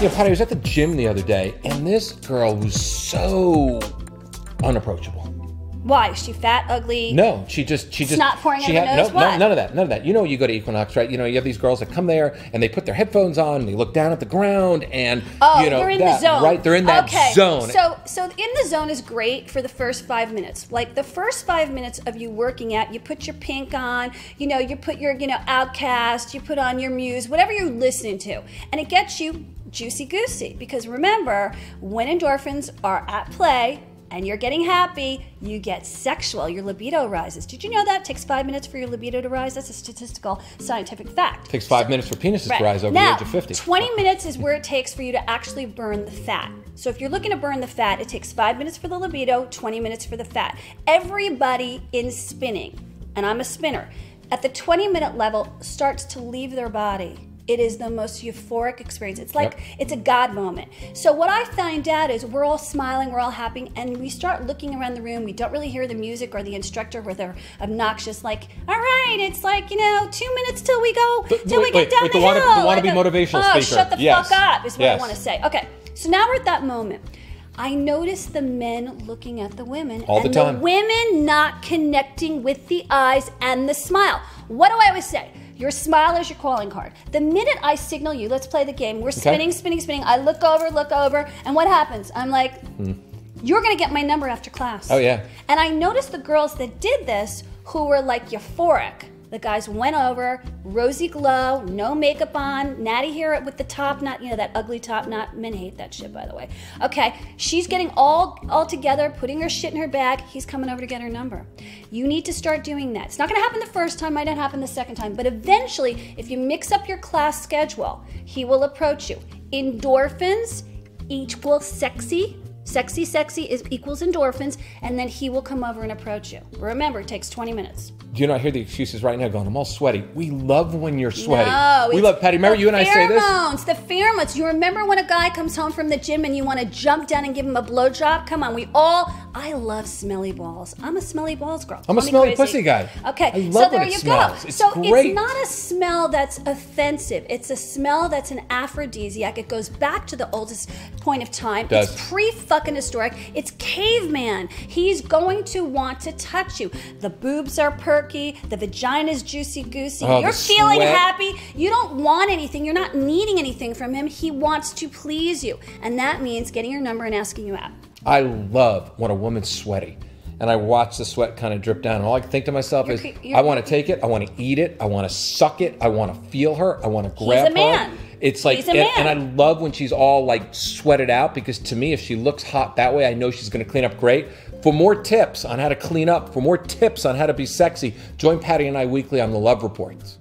You know, Patti, I was at the gym the other day, and this girl was so unapproachable. Why? Is she fat, ugly? No, she just she just not pouring she out had nose? no, no none of that none of that. You know, you go to Equinox, right? You know, you have these girls that come there and they put their headphones on, and they look down at the ground, and Oh, you know they're in that, the zone. right? They're in that okay. zone. So, so in the zone is great for the first five minutes. Like the first five minutes of you working out, you put your pink on, you know, you put your, you know, OutKast, you put on your Muse, whatever you're listening to, and it gets you juicy goosey. Because remember, when endorphins are at play. And you're getting happy, you get sexual. Your libido rises. Did you know that? It takes five minutes for your libido to rise. That's a statistical scientific fact. It takes five minutes for penises Right. to rise over now, the age of fifty. 20 minutes is where it takes for you to actually burn the fat. So if you're looking to burn the fat, it takes five minutes for the libido, 20 minutes for the fat. Everybody in spinning, and I'm a spinner, at the 20 minute level starts to leave their body. It is the most euphoric experience. It's like Yep. it's a God moment. So what I find out is we're all smiling, we're all happy, and we start looking around the room. We don't really hear the music or the instructor where they're obnoxious, like, all right, it's like, you know, two minutes till we go, But till we wait, get wait, down wait, the the wanna- hill. the wannabe motivational oh, speaker. shut the Yes. fuck up is what I want to say. Okay, so now we're at that moment. I notice the men looking at the women All the and time. the women not connecting with the eyes and the smile. What do I always say? Your smile is your calling card. The minute I signal you, let's play the game. We're spinning, spinning, spinning. I look over, look over, and what happens? I'm like, you're gonna get my number after class. Hmm. Oh, yeah. And I noticed the girls that did this who were like euphoric. The guys went over, rosy glow, no makeup on, natty hair with the top knot, you know, that ugly top knot. Men hate that shit, by the way. Okay, she's getting all all together, putting her shit in her bag. He's coming over to get her number. You need to start doing that. It's not gonna happen the first time, might not happen the second time, but eventually, if you mix up your class schedule, he will approach you. Endorphins equals sexy. Sexy, sexy is equals endorphins, and then he will come over and approach you. Remember, it takes 20 minutes. Do you not hear the excuses right now going, I'm all sweaty. We love when you're sweaty. No, we love Patti. Remember you and I say this? Pheromones, the pheromones. You remember when a guy comes home from the gym and you want to jump down and give him a blowjob? Come on, we all. I love smelly balls. I'm a smelly balls girl. I'm a Call smelly pussy guy. Okay, so there it you smells. go. It's so great. it's not a smell that's offensive. It's a smell that's an aphrodisiac. It goes back to the oldest point of time. Does. It's pre fucking historic. It's caveman. He's going to want to touch you. The boobs are perky. The vagina's juicy goosey. Oh, You're feeling sweat. happy. You don't want anything. You're not needing anything from him. He wants to please you, and that means getting your number and asking you out. I love when a woman's sweaty. And I watch the sweat kind of drip down. And all I can think to myself You're is, you're- I want to take it. I want to eat it. I want to suck it. I want to feel her. I want to grab a man. her. It's like, and, and I love when she's all like sweated out because to me, if she looks hot that way, I know she's going to clean up great. For more tips on how to clean up, for more tips on how to be sexy, join Patti and I weekly on the Love Reports.